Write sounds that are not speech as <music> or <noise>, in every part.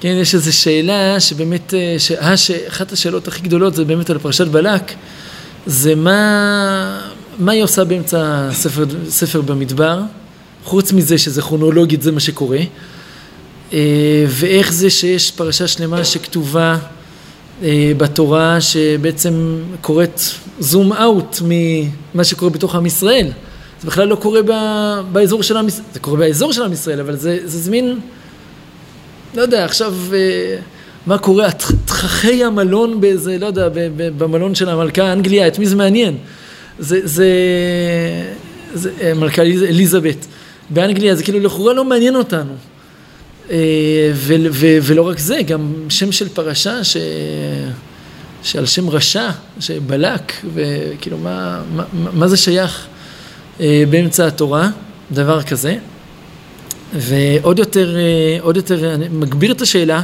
כן, יש איזו שאלה שבאמת, אה, ש... אחת השאלות הכי גדולות זה באמת על פרשת בלק, זה מה, מה היא עושה באמצע ספר, ספר במדבר, חוץ מזה שזה כרונולוגית זה מה שקורה, אה, ואיך זה שיש פרשה שלמה שכתובה אה, בתורה שבעצם קוראת זום אאוט ממה שקורה בתוך עם ישראל. זה בכלל לא קורה באזור של עם ישראל, זה קורה באזור של עם ישראל, אבל זה, זה זמין, לא יודע, עכשיו אה, מה קורה, תככי המלון באיזה, לא יודע, במלון של המלכה אנגליה, את מי זה מעניין? זה, זה, זה מלכה אליזבת. באנגליה זה כאילו לכאורה לא מעניין אותנו. אה, ו, ו, ולא רק זה, גם שם של פרשה ש, שעל שם רשע, שבלק, וכאילו מה, מה, מה זה שייך אה, באמצע התורה, דבר כזה. ועוד יותר, אה, עוד יותר, אני מגביר את השאלה,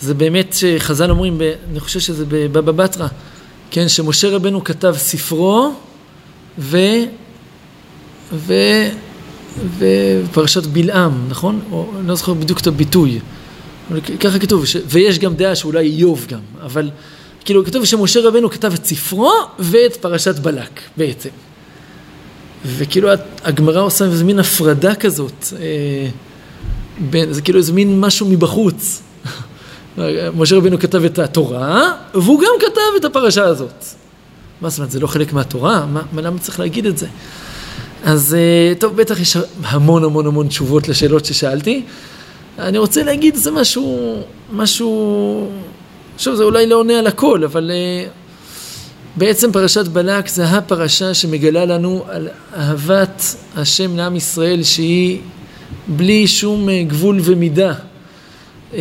זה באמת שחז"ל אומרים, אני חושב שזה בבבא בתרא, כן, שמשה רבנו כתב ספרו ו... ו... ופרשת בלעם, נכון? או אני לא זוכר בדיוק את הביטוי. ככה כתוב, ש... ויש גם דעה שאולי איוב גם, אבל כאילו כתוב שמשה רבנו כתב את ספרו ואת פרשת בלק בעצם. וכאילו הגמרא עושה איזה מין הפרדה כזאת, אה, בין, זה כאילו איזה מין משהו מבחוץ. <laughs> משה רבנו כתב את התורה, והוא גם כתב את הפרשה הזאת. מה זאת אומרת, זה לא חלק מהתורה? מה, למה צריך להגיד את זה? אז אה, טוב, בטח יש המון המון המון תשובות לשאלות ששאלתי. אני רוצה להגיד איזה משהו, משהו, שוב, זה אולי לא עונה על הכל, אבל uh, בעצם פרשת בלק זה הפרשה שמגלה לנו על אהבת השם לעם ישראל שהיא בלי שום uh, גבול ומידה. Uh,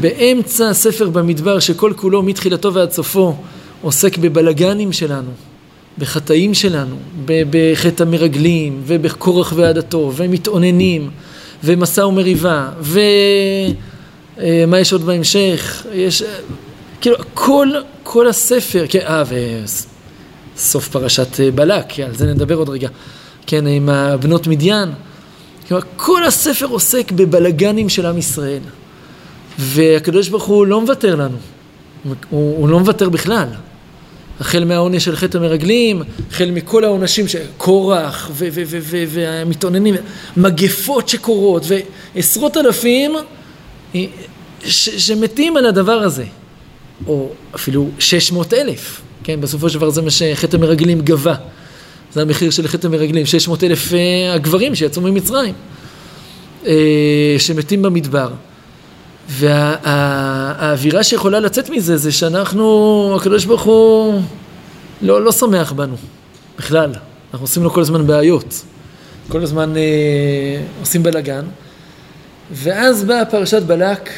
באמצע ספר במדבר שכל כולו מתחילתו ועד סופו עוסק בבלגנים שלנו, בחטאים שלנו, בחטא המרגלים, ובקורח ועדתו, ומתאוננים, ומשא ומריבה, ומה יש עוד בהמשך? יש, כאילו, כל, כל הספר, כן, אה, וסוף פרשת בלק, על זה נדבר עוד רגע, כן, עם הבנות מדיין. כלומר, כל הספר עוסק בבלגנים של עם ישראל. והקדוש ברוך הוא לא מוותר לנו, הוא, הוא לא מוותר בכלל. החל מהעונש של חטא המרגלים, החל מכל העונשים של קורח והמתאוננים, מגפות שקורות ועשרות אלפים שמתים על הדבר הזה, או אפילו שש מאות אלף, כן, בסופו של דבר זה מה שחטא המרגלים גבה, זה המחיר של חטא המרגלים, שש מאות אלף אה, הגברים שיצאו ממצרים, אה, שמתים במדבר. והאווירה וה, שיכולה לצאת מזה זה שאנחנו, הקדוש ברוך הוא לא, לא שמח בנו, בכלל. אנחנו עושים לו כל הזמן בעיות. כל הזמן אה, עושים בלאגן. ואז באה פרשת בלק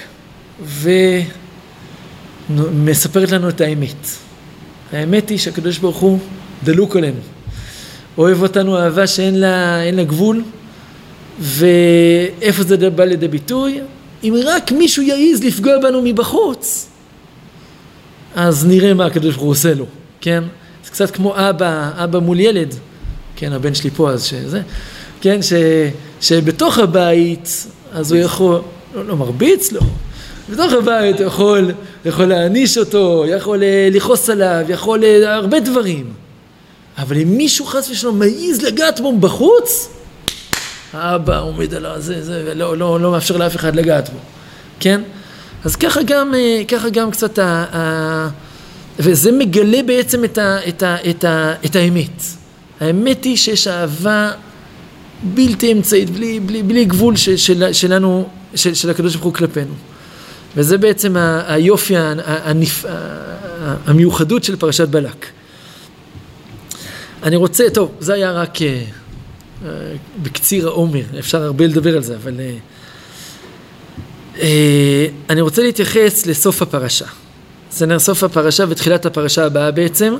ומספרת לנו את האמת. האמת היא שהקדוש ברוך הוא דלוק עלינו. אוהב אותנו אהבה שאין לה, לה גבול, ואיפה זה בא לידי ביטוי? אם רק מישהו יעז לפגוע בנו מבחוץ, אז נראה מה הקדוש ברוך הוא עושה לו, כן? זה קצת כמו אבא, אבא מול ילד, כן, הבן שלי פה אז שזה, כן, ש, שבתוך הבית, אז הוא יכול, לא, לא מרביץ לו, בתוך הבית הוא יכול, יכול להעניש אותו, יכול אה, לכעוס עליו, יכול אה, הרבה דברים. אבל אם מישהו חס ושלום מעז לגעת בו בחוץ, האבא עומד על הזה, זה, ולא לא, לא מאפשר לאף אחד לגעת בו, כן? אז ככה גם, אה, ככה גם קצת, ה, ה, וזה מגלה בעצם את, ה, את, ה, את, ה, את האמת. האמת היא שיש אהבה בלתי אמצעית, בלי, בלי, בלי גבול של, של, שלנו, של, של הקדוש ברוך הוא כלפינו. וזה בעצם היופי, הנפ, המיוחדות של פרשת בלק. אני רוצה, טוב, זה היה רק... אה, בקציר העומר, אפשר הרבה לדבר על זה, אבל אה, אה, אני רוצה להתייחס לסוף הפרשה. זה סוף הפרשה ותחילת הפרשה הבאה בעצם.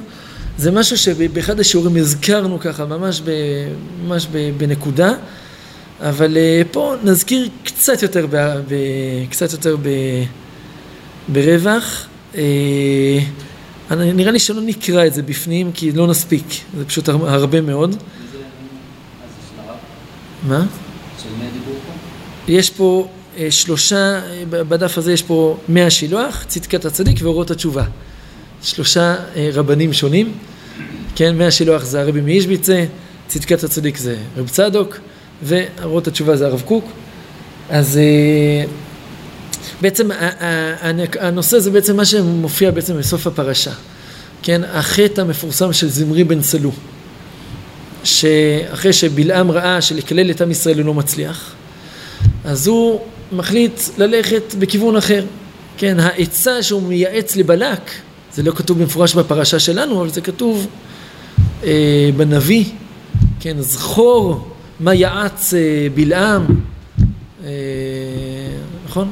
זה משהו שבאחד השיעורים הזכרנו ככה, ממש, ב, ממש ב, בנקודה, אבל פה נזכיר קצת יותר, ב, ב, קצת יותר ב, ברווח. נראה לי שלא נקרא את זה בפנים כי לא נספיק, זה פשוט הרבה מאוד. מה? יש פה אה, שלושה, אה, בדף הזה יש פה מאה שילוח, צדקת הצדיק ואורות התשובה. שלושה אה, רבנים שונים, כן, מאה שילוח זה הרבי מאישביצה, צדקת הצדיק זה רב צדוק, ואורות התשובה זה הרב קוק. אז אה, בעצם הנושא זה בעצם מה שמופיע בעצם בסוף הפרשה. כן, החטא המפורסם של זמרי בן סלו, שאחרי שבלעם ראה שלקלל את עם ישראל הוא לא מצליח, אז הוא מחליט ללכת בכיוון אחר. כן, העצה שהוא מייעץ לבלק, זה לא כתוב במפורש בפרשה שלנו, אבל זה כתוב אה, בנביא, כן, זכור מה יעץ אה, בלעם, אה, נכון?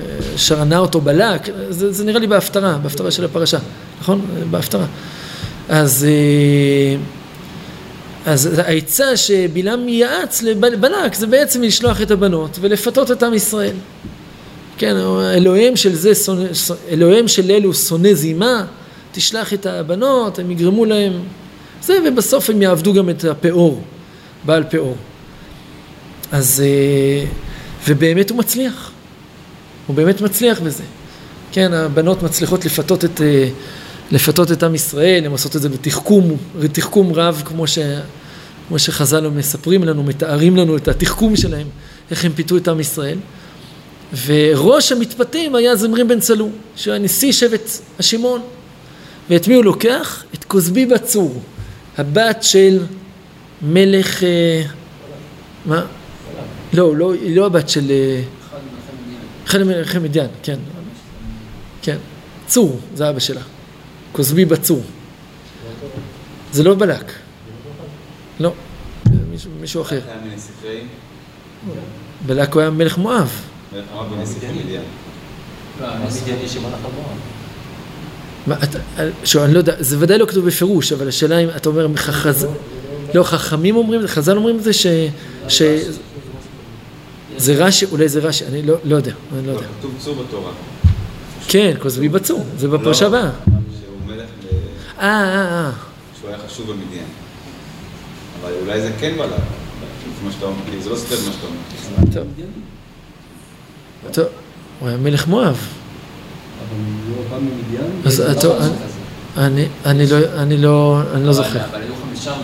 אה, שרנה אותו בלק, זה, זה נראה לי בהפטרה, בהפטרה של הפרשה, נכון? בהפטרה. אז, אז העצה שבלעם יעץ לבלק זה בעצם לשלוח את הבנות ולפתות את עם ישראל. כן, אלוהים של זה, אלוהים של אלו שונא זימה, תשלח את הבנות, הם יגרמו להם זה, ובסוף הם יעבדו גם את הפאור, בעל פאור. אז, ובאמת הוא מצליח. הוא באמת מצליח בזה. כן, הבנות מצליחות לפתות את, אה, לפתות את עם ישראל, הן עושות את זה בתחכום, בתחכום רב, כמו, ש, כמו שחז"ל מספרים לנו, מתארים לנו את התחכום שלהם, איך הם פיתו את עם ישראל. וראש המתפתים היה זמרי בן צלו, שהוא היה נשיא שבט השמעון. ואת מי הוא לוקח? את כוזבי בצור, הבת של מלך... אה, מה? לא, לא, היא לא הבת של... אה, אחד מלכי מדיין, כן. כן. צור, זה אבא שלה. כוזבי בצור. זה לא בלק. לא. מישהו, אחר. בלק הוא היה מלך מואב. מלך מואב בנסיכי מדיין. לא, מה, אתה, שואל, אני לא יודע, זה ודאי לא כתוב בפירוש, אבל השאלה אם אתה אומר, חכז... לא, חכמים אומרים, חז"ל אומרים את זה ש... ש... זה רש"י, אולי זה רש"י, אני לא, לא יודע, אני לא יודע. כתוב צור בתורה. כן, כוזבי בצור, זה בפרשה לא, הבאה. שהוא מלך ב... אה, אה, אה. שהוא היה חשוב במדיין. אבל אולי זה כן שאתה אומר, זה לא סותר מה שאתה אומר. טוב. טוב, הוא היה מלך מואב. אבל הוא לא בא ממדיין? אז טוב, אני לא, אני לא, אני לא זוכר. אבל היו חמישה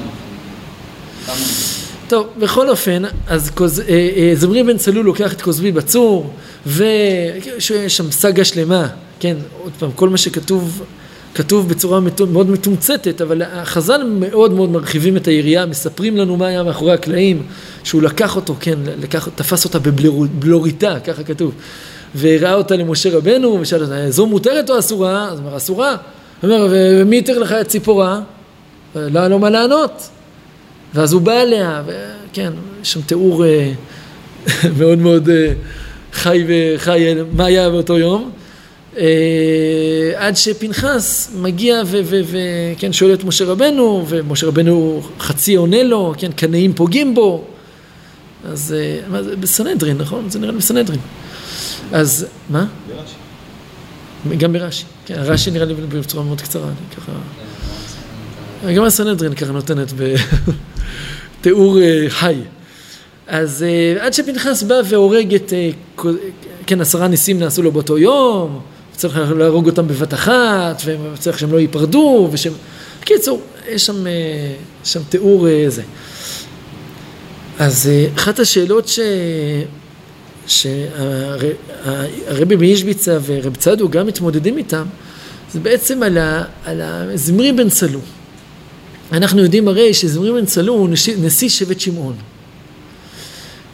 טוב, בכל אופן, אז אה, אה, זמרי בן צלול לוקח את כוזבי בצור, ויש שם סאגה שלמה, כן, עוד פעם, כל מה שכתוב, כתוב בצורה מאוד מתומצתת, אבל החז"ל מאוד מאוד מרחיבים את היריעה, מספרים לנו מה היה מאחורי הקלעים, שהוא לקח אותו, כן, לקח, תפס אותה בבלוריתה, ככה כתוב, והראה אותה למשה רבנו, ושאל אותה, זו מותרת או אסורה? אז הוא אומר, אסורה. הוא אומר, ומי יתר לך את ציפורה? לא לו מה לענות. ואז הוא בא אליה, וכן, יש שם תיאור אה, <laughs> מאוד מאוד אה, חי וחי מה היה באותו יום. אה, עד שפנחס מגיע וכן שואל את משה רבנו, ומשה רבנו חצי עונה לו, כן, קנאים פוגעים בו. אז מה זה, בסנהדרין, נכון? זה נראה לי בסנהדרין. אז, מה? ברש"י. גם ברש"י. כן, רש"י נראה לי בצורה מאוד קצרה, אני ככה... גם הסנהדרין ככה נותנת בתיאור <laughs> אה, חי. אז אה, עד שפנחס בא והורג את, אה, כן, עשרה ניסים נעשו לו באותו יום, צריך להרוג אותם בבת אחת, וצריך שהם לא ייפרדו, ושהם... בקיצור, יש שם, שם תיאור זה. אז אחת השאלות ש... שהרבי מאישביצה ורב צדו גם מתמודדים איתם, זה בעצם על, ה... על הזמרי בן צלו. אנחנו יודעים הרי שזמרי בן צלום הוא נשיא שבט שמעון.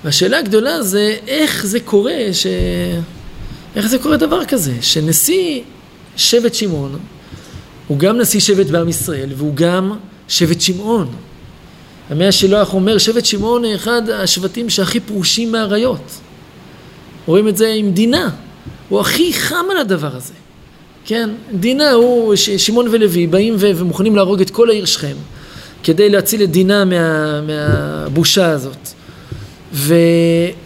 והשאלה הגדולה זה איך זה קורה, ש... איך זה קורה דבר כזה, שנשיא שבט שמעון הוא גם נשיא שבט בעם ישראל והוא גם שבט שמעון. המאה השילוח אומר שבט שמעון הוא אחד השבטים שהכי פרושים מהאריות. רואים את זה עם דינה, הוא הכי חם על הדבר הזה. כן, דינה הוא, שמעון ולוי באים ומוכנים להרוג את כל העיר שכם כדי להציל את דינה מה, מהבושה הזאת. ו,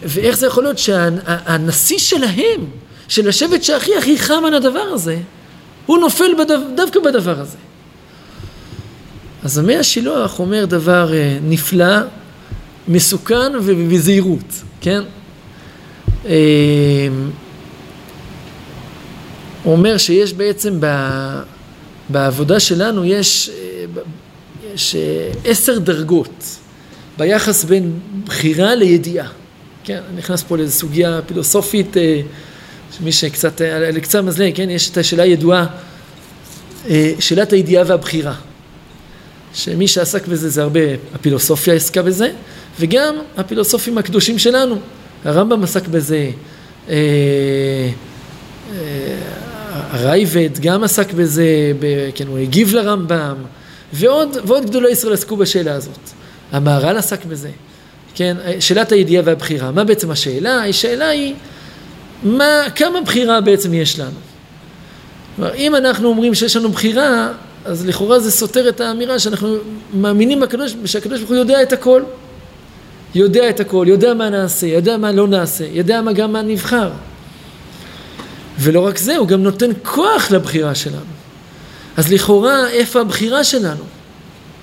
ואיך זה יכול להיות שהנשיא שלהם, של השבט שהכי הכי חם על הדבר הזה, הוא נופל בדו, דווקא בדבר הזה. אז המאה השילוח אומר דבר אה, נפלא, מסוכן ובזהירות, כן? אה, הוא אומר שיש בעצם ב, בעבודה שלנו יש, אה, יש אה, עשר דרגות ביחס בין בחירה לידיעה. כן, אני נכנס פה לאיזו סוגיה פילוסופית, מי שקצת, על קצה המזלג, כן, יש את השאלה הידועה, שאלת הידיעה והבחירה. שמי שעסק בזה זה הרבה, הפילוסופיה עסקה בזה, וגם הפילוסופים הקדושים שלנו. הרמב"ם עסק בזה, אה, אה, הרייבד גם עסק בזה, ב, כן, הוא הגיב לרמב"ם, ועוד, ועוד גדולי ישראל עסקו בשאלה הזאת. המהר"ל עסק בזה, כן, שאלת הידיעה והבחירה. מה בעצם השאלה? השאלה היא, מה, כמה בחירה בעצם יש לנו? כלומר, אם אנחנו אומרים שיש לנו בחירה, אז לכאורה זה סותר את האמירה שאנחנו מאמינים בקדוש, שהקדוש ברוך הוא יודע את הכל. יודע את הכל, יודע מה נעשה, יודע מה לא נעשה, יודע מה גם מה נבחר. ולא רק זה, הוא גם נותן כוח לבחירה שלנו. אז לכאורה, איפה הבחירה שלנו?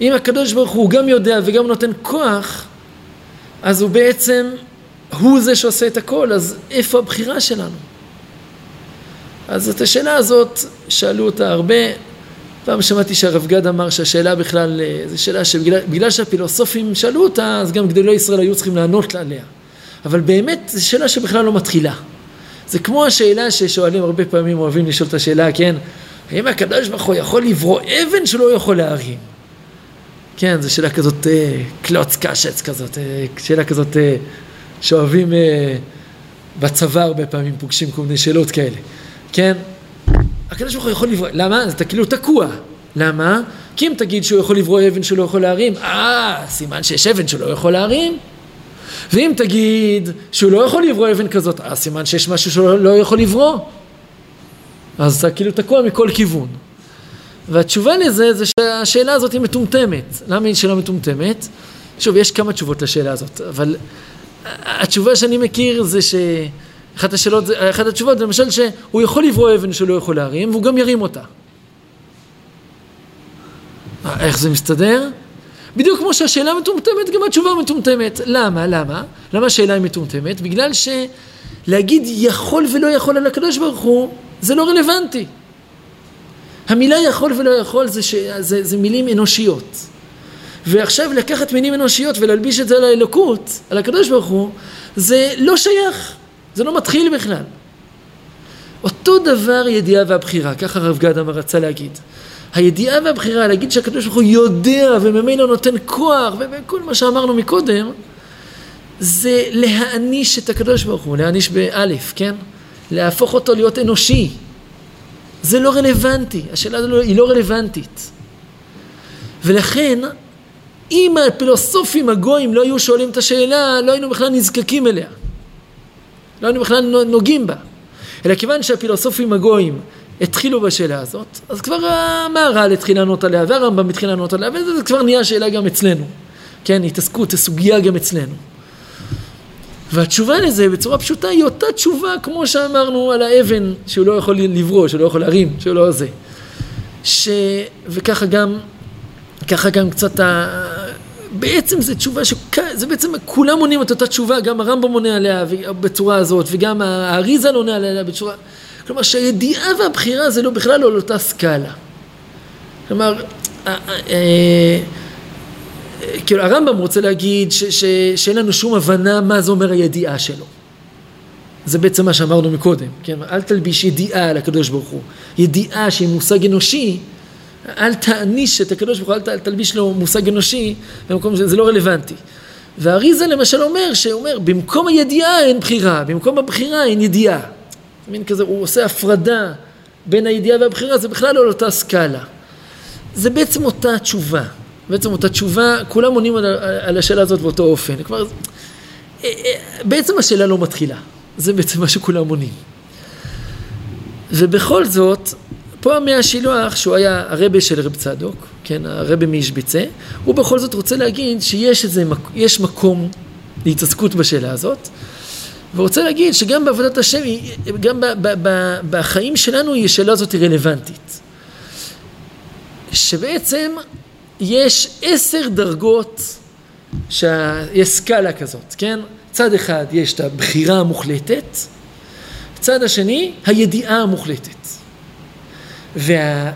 אם הקדוש ברוך הוא גם יודע וגם נותן כוח, אז הוא בעצם, הוא זה שעושה את הכל, אז איפה הבחירה שלנו? אז את השאלה הזאת, שאלו אותה הרבה, פעם שמעתי שהרב גד אמר שהשאלה בכלל, אה, זו שאלה שבגלל שהפילוסופים שאלו אותה, אז גם גדולי ישראל היו צריכים לענות עליה. אבל באמת, זו שאלה שבכלל לא מתחילה. זה כמו השאלה ששואלים הרבה פעמים, אוהבים לשאול את השאלה, כן, האם הקדוש ברוך הוא יכול לברוא אבן שלא יכול להרים? כן, זו שאלה כזאת אה, קלוץ קשץ כזאת, אה, שאלה כזאת שאוהבים בצבא הרבה פעמים פוגשים כל מיני שאלות כאלה, כן? הקדוש ברוך הוא יכול לברוא, למה? אתה כאילו תקוע. למה? כי אם תגיד שהוא יכול לברוא אבן שלא יכול להרים, אה, סימן שיש אבן שלא יכול להרים. ואם תגיד שהוא לא יכול לברוא אבן כזאת, אה, סימן שיש משהו שלא לא יכול לברוא. אז אתה כאילו תקוע מכל כיוון. והתשובה לזה זה שהשאלה הזאת היא מטומטמת. למה היא שאלה מטומטמת? שוב, יש כמה תשובות לשאלה הזאת, אבל התשובה שאני מכיר זה ש... אחת השאלות, אחת התשובות זה למשל שהוא יכול לברוא אבן שלא יכול להרים והוא גם ירים אותה. אה, איך זה מסתדר? בדיוק כמו שהשאלה מטומטמת, גם התשובה מטומטמת. למה? למה? למה השאלה היא מטומטמת? בגלל שלהגיד יכול ולא יכול על הקדוש ברוך הוא, זה לא רלוונטי. המילה יכול ולא יכול זה, ש... זה, זה מילים אנושיות. ועכשיו לקחת מילים אנושיות ולהלביש את זה על האלוקות, על הקדוש ברוך הוא, זה לא שייך. זה לא מתחיל בכלל. אותו דבר ידיעה והבחירה, ככה הרב גד אמר רצה להגיד. הידיעה והבחירה, להגיד שהקדוש ברוך הוא יודע וממילא נותן כוח וכל מה שאמרנו מקודם, זה להעניש את הקדוש ברוך הוא, להעניש באלף, כן? להפוך אותו להיות אנושי. זה לא רלוונטי, השאלה הזו היא לא רלוונטית. ולכן, אם הפילוסופים הגויים לא היו שואלים את השאלה, לא היינו בכלל נזקקים אליה. לא היינו בכלל נוגעים בה. אלא כיוון שהפילוסופים הגויים התחילו בשאלה הזאת, אז כבר המהר"ל התחיל לענות עליה, והרמב"ם התחיל לענות עליה, וזה כבר נהיה שאלה גם אצלנו. כן, התעסקות, הסוגיה גם אצלנו. והתשובה לזה בצורה פשוטה היא אותה תשובה כמו שאמרנו על האבן שהוא לא יכול לברוא, שהוא לא יכול להרים, שהוא לא זה. ש... וככה גם, ככה גם קצת ה... בעצם זו תשובה ש... זה בעצם כולם עונים את אותה תשובה, גם הרמב"ם עונה עליה בצורה הזאת, וגם האריזה עונה עליה בצורה... כלומר שהידיעה והבחירה זה לא בכלל לא על אותה סקאלה. כלומר, כאילו הרמב"ם רוצה להגיד שאין לנו שום הבנה מה זה אומר הידיעה שלו. זה בעצם מה שאמרנו מקודם, כן? אל תלביש ידיעה על הקדוש ברוך הוא. ידיעה שהיא מושג אנושי, אל תעניש את הקדוש ברוך הוא, אל תלביש לו מושג אנושי במקום שזה לא רלוונטי. והאריזה למשל אומר, שאומר, במקום הידיעה אין בחירה, במקום הבחירה אין ידיעה. מין כזה, הוא עושה הפרדה בין הידיעה והבחירה, זה בכלל לא על אותה סקאלה. זה בעצם אותה תשובה. בעצם אותה תשובה, כולם עונים על, על השאלה הזאת באותו אופן. כלומר, אה, אה, בעצם השאלה לא מתחילה. זה בעצם מה שכולם עונים. ובכל זאת, פה המאה השילוח, שהוא היה הרבה של רב צדוק, כן, הרבה מאישביצה, הוא בכל זאת רוצה להגיד שיש איזה, יש מקום להתעסקות בשאלה הזאת, ורוצה להגיד שגם בעבודת השם, גם ב, ב, ב, בחיים שלנו, השאלה הזאת היא רלוונטית. שבעצם יש עשר דרגות שיש סקאלה כזאת, כן? צד אחד יש את הבחירה המוחלטת, צד השני הידיעה המוחלטת. וה,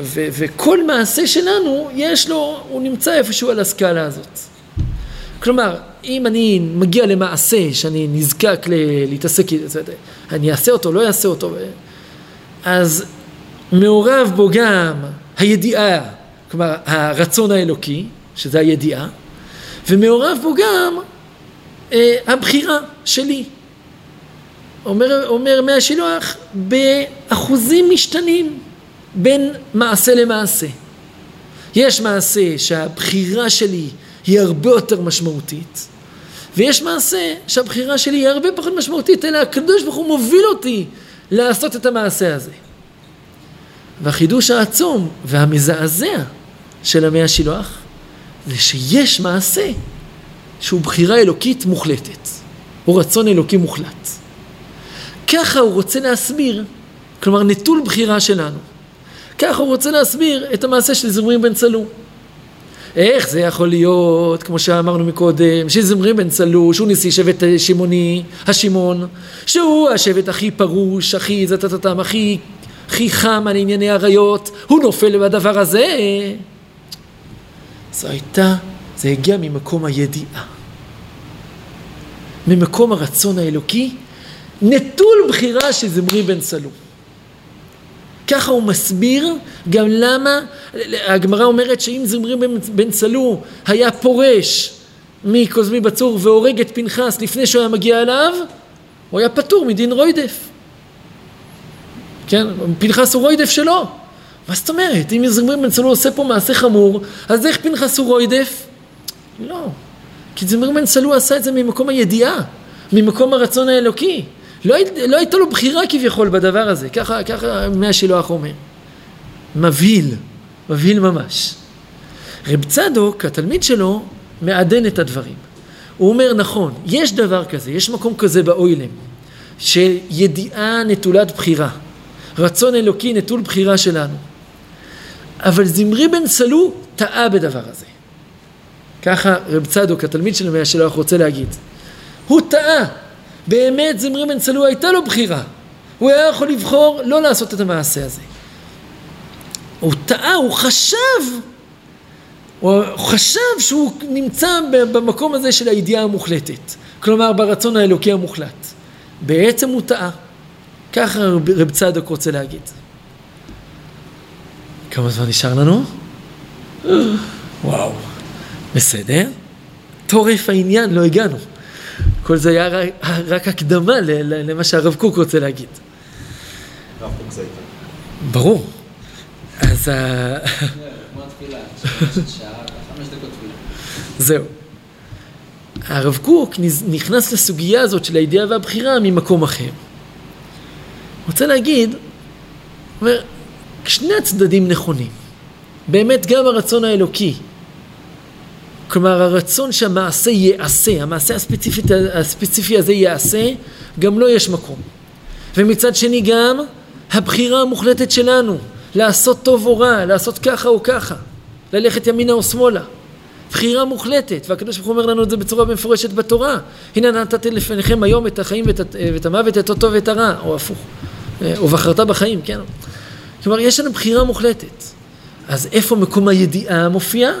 ו, וכל מעשה שלנו יש לו, הוא נמצא איפשהו על הסקאלה הזאת. כלומר, אם אני מגיע למעשה שאני נזקק ל- להתעסק, אני אעשה אותו, לא אעשה אותו, אז מעורב בו גם הידיעה, כלומר הרצון האלוקי, שזה הידיעה, ומעורב בו גם אה, הבחירה שלי. אומר, אומר מהשילוח, באחוזים משתנים בין מעשה למעשה. יש מעשה שהבחירה שלי היא הרבה יותר משמעותית, ויש מעשה שהבחירה שלי היא הרבה פחות משמעותית, אלא הקדוש ברוך הוא מוביל אותי לעשות את המעשה הזה. והחידוש העצום והמזעזע של המאה השילוח זה שיש מעשה שהוא בחירה אלוקית מוחלטת, או רצון אלוקי מוחלט. ככה הוא רוצה להסביר, כלומר נטול בחירה שלנו. ככה הוא רוצה להסביר את המעשה של זמרים בן צלו. איך זה יכול להיות, כמו שאמרנו מקודם, שזמרי בן צלו, שהוא נשיא שבט שמעוני, השמעון, שהוא השבט הכי פרוש, הכי זטטטם, הכי, הכי חם על ענייני עריות, הוא נופל בדבר הזה. זו הייתה, זה הגיע ממקום הידיעה. ממקום הרצון האלוקי, נטול בחירה של זמרי בן צלו. ככה הוא מסביר גם למה, הגמרא אומרת שאם זמרי בן צלו היה פורש מקוזמי בצור והורג את פנחס לפני שהוא היה מגיע אליו, הוא היה פטור מדין רוידף. כן, פנחס הוא רוידף שלו. מה זאת אומרת? אם זמרי בן צלו עושה פה מעשה חמור, אז איך פנחס הוא רוידף? לא. כי זמרי בן צלו עשה את זה ממקום הידיעה, ממקום הרצון האלוקי. לא, לא הייתה לו בחירה כביכול בדבר הזה, ככה, ככה מהשילוח אומר. מבהיל, מבהיל ממש. רב צדוק, התלמיד שלו, מעדן את הדברים. הוא אומר, נכון, יש דבר כזה, יש מקום כזה באוילם, של ידיעה נטולת בחירה, רצון אלוקי נטול בחירה שלנו. אבל זמרי בן סלו טעה בדבר הזה. ככה רב צדוק, התלמיד שלו מהשילוח, רוצה להגיד. הוא טעה, באמת זמרי בן צלו הייתה לו בחירה. הוא היה יכול לבחור לא לעשות את המעשה הזה. הוא טעה, הוא חשב, הוא חשב שהוא נמצא במקום הזה של הידיעה המוחלטת. כלומר, ברצון האלוקי המוחלט. בעצם הוא טעה. ככה רב צדוק רוצה להגיד. כמה זמן נשאר לנו? וואו. בסדר. טורף העניין, לא הגענו. כל זה היה רק, רק הקדמה למה שהרב קוק רוצה להגיד. הרב קוק זה ברור. אז ה... זהו. הרב קוק נכנס לסוגיה הזאת של הידיעה והבחירה ממקום אחר. רוצה להגיד, אומר, שני הצדדים נכונים. באמת גם הרצון האלוקי כלומר הרצון שהמעשה ייעשה, המעשה הספציפי, הספציפי הזה ייעשה, גם לו לא יש מקום. ומצד שני גם הבחירה המוחלטת שלנו, לעשות טוב או רע, לעשות ככה או ככה, ללכת ימינה או שמאלה. בחירה מוחלטת, והקדוש ברוך הוא אומר לנו את זה בצורה מפורשת בתורה. הנה נתתי לפניכם היום את החיים ואת, ואת המוות, את הטוב ואת הרע, או הפוך. או בחרת בחיים, כן? כלומר, יש לנו בחירה מוחלטת. אז איפה מקום הידיעה מופיע?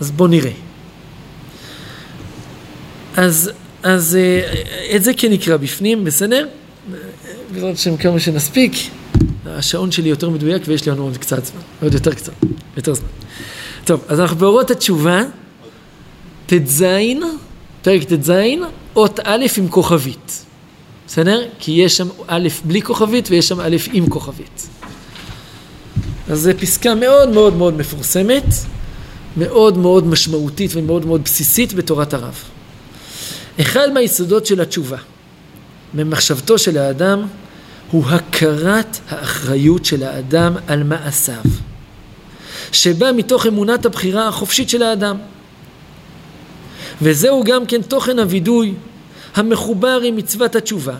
אז בואו נראה. אז, אז אה, את זה כן נקרא בפנים, בסדר? בעזרת השם כמה שנספיק, השעון שלי יותר מדויק ויש לי לנו עוד קצת זמן, עוד יותר קצת, יותר זמן. טוב, אז אנחנו באורות התשובה, ט"ז, פרק ט"ז, אות א' עם כוכבית, בסדר? כי יש שם א' בלי כוכבית ויש שם א' עם כוכבית. אז זו פסקה מאוד מאוד מאוד מפורסמת, מאוד מאוד משמעותית ומאוד מאוד בסיסית בתורת הרב. אחד מהיסודות של התשובה ממחשבתו של האדם הוא הכרת האחריות של האדם על מעשיו, שבא מתוך אמונת הבחירה החופשית של האדם. וזהו גם כן תוכן הווידוי המחובר עם מצוות התשובה,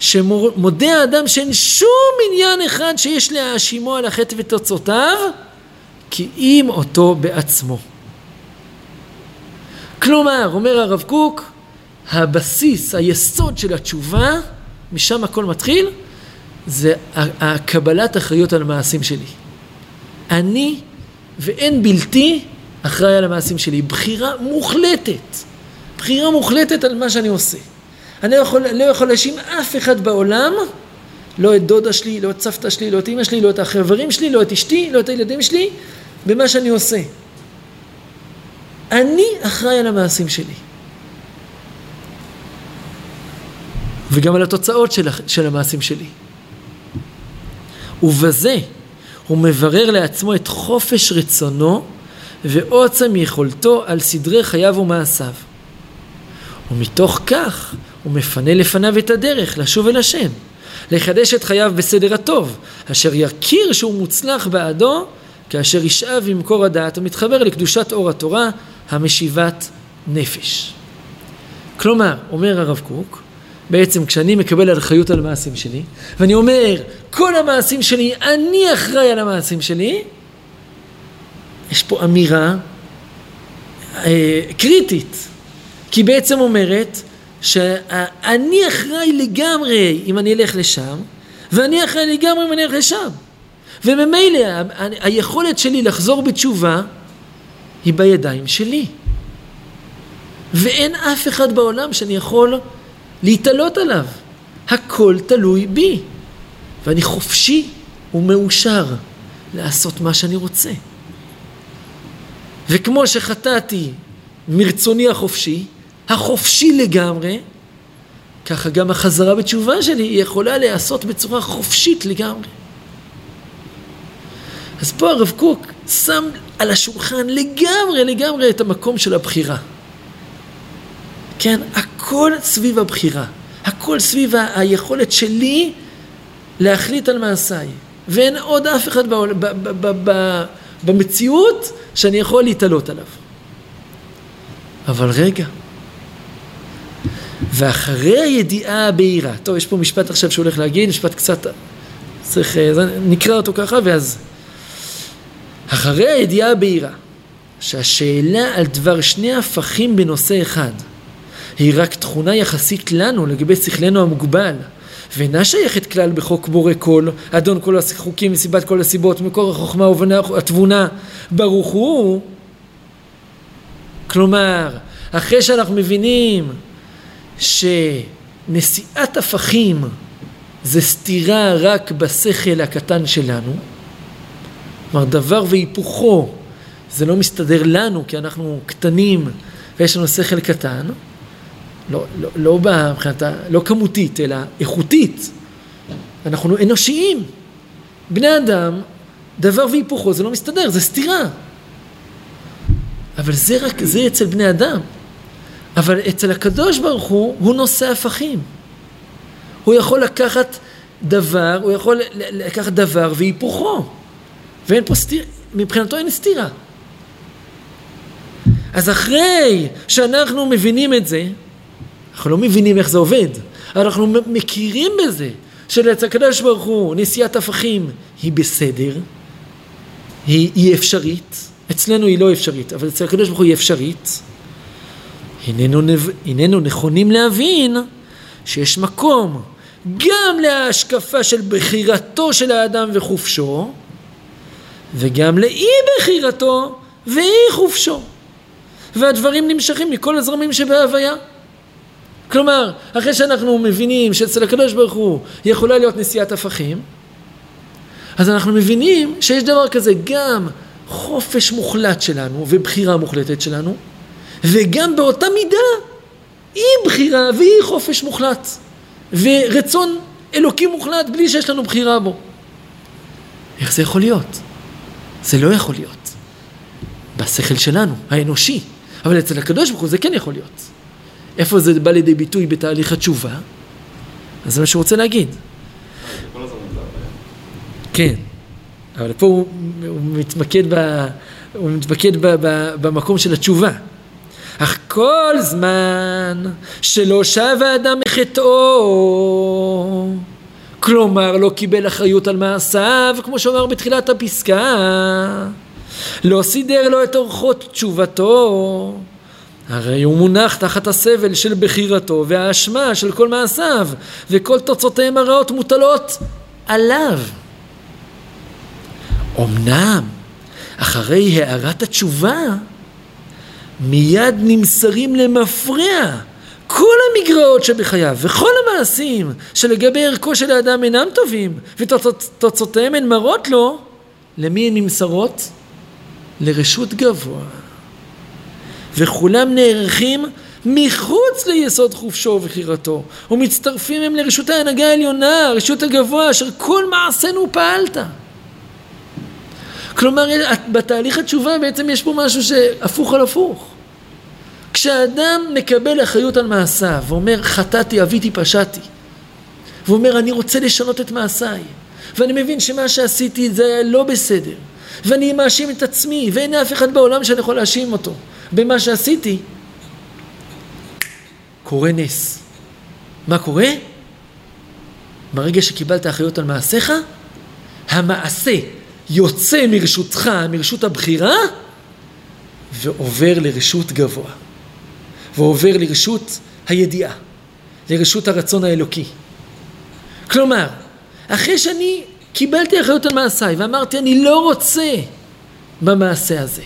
שמודה האדם שאין שום עניין אחד שיש להאשימו על החטא ותוצאותיו, כי אם אותו בעצמו. כלומר, אומר הרב קוק, הבסיס, היסוד של התשובה, משם הכל מתחיל, זה הקבלת אחריות על המעשים שלי. אני ואין בלתי אחראי על המעשים שלי. בחירה מוחלטת. בחירה מוחלטת על מה שאני עושה. אני לא יכול, לא יכול להאשים אף אחד בעולם, לא את דודה שלי, לא את סבתא שלי, לא את אמא שלי, לא את החברים שלי, לא את אשתי, לא את הילדים שלי, במה שאני עושה. אני אחראי על המעשים שלי. וגם על התוצאות של, של המעשים שלי. ובזה הוא מברר לעצמו את חופש רצונו ועוצם יכולתו על סדרי חייו ומעשיו. ומתוך כך הוא מפנה לפניו את הדרך לשוב אל השם, לחדש את חייו בסדר הטוב, אשר יכיר שהוא מוצלח בעדו, כאשר ישאב ממקור הדעת ומתחבר לקדושת אור התורה המשיבת נפש. כלומר, אומר הרב קוק, בעצם כשאני מקבל אחריות על המעשים שלי, ואני אומר, כל המעשים שלי, אני אחראי על המעשים שלי, יש פה אמירה אה, קריטית, כי בעצם אומרת שאני אחראי לגמרי אם אני אלך לשם, ואני אחראי לגמרי אם אני אלך לשם. וממילא היכולת שלי לחזור בתשובה היא בידיים שלי. ואין אף אחד בעולם שאני יכול להתעלות עליו. הכל תלוי בי. ואני חופשי ומאושר לעשות מה שאני רוצה. וכמו שחטאתי מרצוני החופשי, החופשי לגמרי, ככה גם החזרה בתשובה שלי יכולה להיעשות בצורה חופשית לגמרי. אז פה הרב קוק שם על השולחן לגמרי לגמרי את המקום של הבחירה. כן, הכל סביב הבחירה, הכל סביב היכולת שלי להחליט על מעשיי, ואין עוד אף אחד בעול, ב, ב, ב, ב, במציאות שאני יכול להתעלות עליו. אבל רגע, ואחרי הידיעה הבהירה, טוב, יש פה משפט עכשיו שהוא הולך להגיד, משפט קצת, צריך, אה, נקרא אותו ככה, ואז, אחרי הידיעה הבהירה, שהשאלה על דבר שני הפכים בנושא אחד, היא רק תכונה יחסית לנו לגבי שכלנו המוגבל, ואינה שייכת כלל בחוק בורא כל, אדון כל החוקים וסיבת כל הסיבות, מקור החוכמה והתבונה, ברוך הוא. כלומר, אחרי שאנחנו מבינים שנשיאת הפכים זה סתירה רק בשכל הקטן שלנו, כלומר דבר והיפוכו זה לא מסתדר לנו כי אנחנו קטנים ויש לנו שכל קטן, לא, לא, לא מבחינת, לא כמותית, אלא איכותית. אנחנו אנושיים. בני אדם, דבר והיפוכו, זה לא מסתדר, זה סתירה. אבל זה רק, זה אצל בני אדם. אבל אצל הקדוש ברוך הוא, הוא נושא הפכים. הוא יכול לקחת דבר, הוא יכול לקחת דבר והיפוכו. ואין פה סתירה, מבחינתו אין סתירה. אז אחרי שאנחנו מבינים את זה, אנחנו לא מבינים איך זה עובד, אנחנו מכירים בזה שלאצל הקדוש ברוך הוא נשיאת הפכים היא בסדר, היא, היא אפשרית, אצלנו היא לא אפשרית, אבל אצל הקדוש ברוך הוא היא אפשרית. הננו, הננו נכונים להבין שיש מקום גם להשקפה של בחירתו של האדם וחופשו, וגם לאי בחירתו ואי חופשו. והדברים נמשכים מכל הזרמים שבהוויה. כלומר, אחרי שאנחנו מבינים שאצל הקדוש ברוך הוא יכולה להיות נשיאת הפכים, אז אנחנו מבינים שיש דבר כזה גם חופש מוחלט שלנו ובחירה מוחלטת שלנו, וגם באותה מידה אי בחירה ואי חופש מוחלט, ורצון אלוקי מוחלט בלי שיש לנו בחירה בו. איך זה יכול להיות? זה לא יכול להיות. בשכל שלנו, האנושי. אבל אצל הקדוש ברוך הוא זה כן יכול להיות. איפה זה בא לידי ביטוי בתהליך התשובה? אז זה מה שהוא רוצה להגיד. כן, אבל פה הוא, מתמקד, ב, הוא מתמקד ב, ב, במקום של התשובה. אך כל זמן שלא שב האדם מחטאו, כלומר לא קיבל אחריות על מעשיו, כמו שאומר בתחילת הפסקה, לא סידר לו את אורחות תשובתו, הרי הוא מונח תחת הסבל של בחירתו והאשמה של כל מעשיו, וכל תוצאותיהם הרעות מוטלות עליו. אמנם, אחרי הערת התשובה, מיד נמסרים למפרע כל המגרעות שבחייו וכל המעשים שלגבי ערכו של האדם אינם טובים ותוצאותיהם הן מרות לו, למי הן נמסרות? לרשות גבוה. וכולם נערכים מחוץ ליסוד חופשו ובחירתו, ומצטרפים הם לרשות ההנהגה העליונה, רשות הגבוה, אשר כל מעשינו פעלת. כלומר, בתהליך התשובה בעצם יש פה משהו שהפוך על הפוך. כשאדם מקבל אחריות על מעשיו ואומר חטאתי, אביתי, פשעתי ואומר אני רוצה לשנות את מעשיי ואני מבין שמה שעשיתי זה היה לא בסדר ואני מאשים את עצמי ואין אף אחד בעולם שאני יכול להאשים אותו במה שעשיתי קורה נס מה קורה? ברגע שקיבלת אחריות על מעשיך המעשה יוצא מרשותך, מרשות הבחירה ועובר לרשות גבוה ועובר לרשות הידיעה, לרשות הרצון האלוקי. כלומר, אחרי שאני קיבלתי אחריות על מעשיי ואמרתי אני לא רוצה במעשה הזה,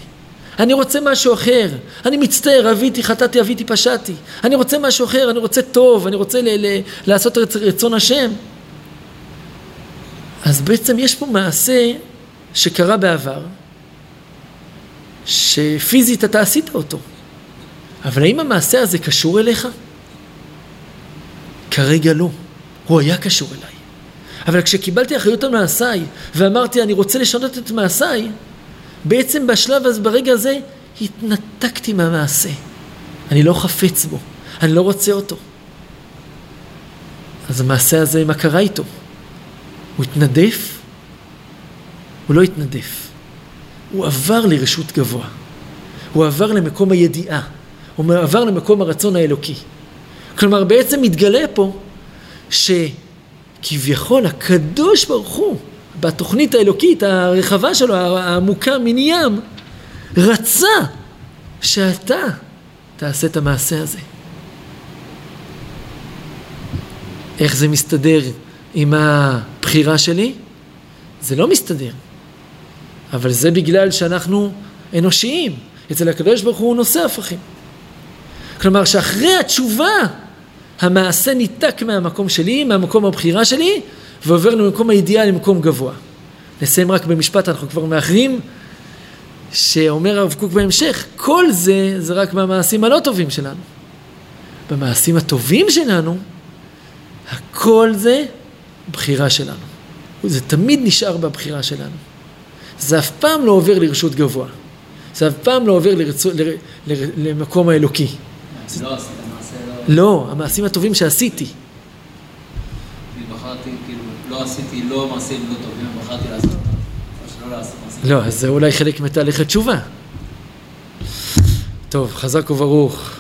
אני רוצה משהו אחר, אני מצטער, אביתי, חטאתי, אביתי, פשעתי, אני רוצה משהו אחר, אני רוצה טוב, אני רוצה ל- ל- לעשות רצ- רצון השם. אז בעצם יש פה מעשה שקרה בעבר, שפיזית אתה עשית אותו. אבל האם המעשה הזה קשור אליך? כרגע לא. הוא היה קשור אליי. אבל כשקיבלתי אחריות על מעשיי ואמרתי אני רוצה לשנות את מעשיי, בעצם בשלב הזה, ברגע הזה, התנתקתי מהמעשה. אני לא חפץ בו, אני לא רוצה אותו. אז המעשה הזה, מה קרה איתו? הוא התנדף? הוא לא התנדף. הוא עבר לרשות גבוה. הוא עבר למקום הידיעה. הוא עבר למקום הרצון האלוקי. כלומר, בעצם מתגלה פה שכביכול הקדוש ברוך הוא, בתוכנית האלוקית הרחבה שלו, העמוקה מן ים, רצה שאתה תעשה את המעשה הזה. איך זה מסתדר עם הבחירה שלי? זה לא מסתדר. אבל זה בגלל שאנחנו אנושיים. אצל הקדוש ברוך הוא נושא הפכים. כלומר שאחרי התשובה המעשה ניתק מהמקום שלי, מהמקום הבחירה שלי, ועובר למקום הידיעה למקום גבוה. נסיים רק במשפט, אנחנו כבר מאחרים, שאומר הרב קוק בהמשך, כל זה זה רק מהמעשים הלא טובים שלנו. במעשים הטובים שלנו, הכל זה בחירה שלנו. זה תמיד נשאר בבחירה שלנו. זה אף פעם לא עובר לרשות גבוה. זה אף פעם לא עובר לרצו, ל, ל, למקום האלוקי. לא מעשה, לא... לא, המעשים הטובים שעשיתי. אני בחרתי, כאילו, לא עשיתי לא מעשים לא טובים, בחרתי לעשות אותם. או שלא לעשות מעשים. לא, אז זה אולי חלק מתהליך התשובה. טוב, חזק וברוך.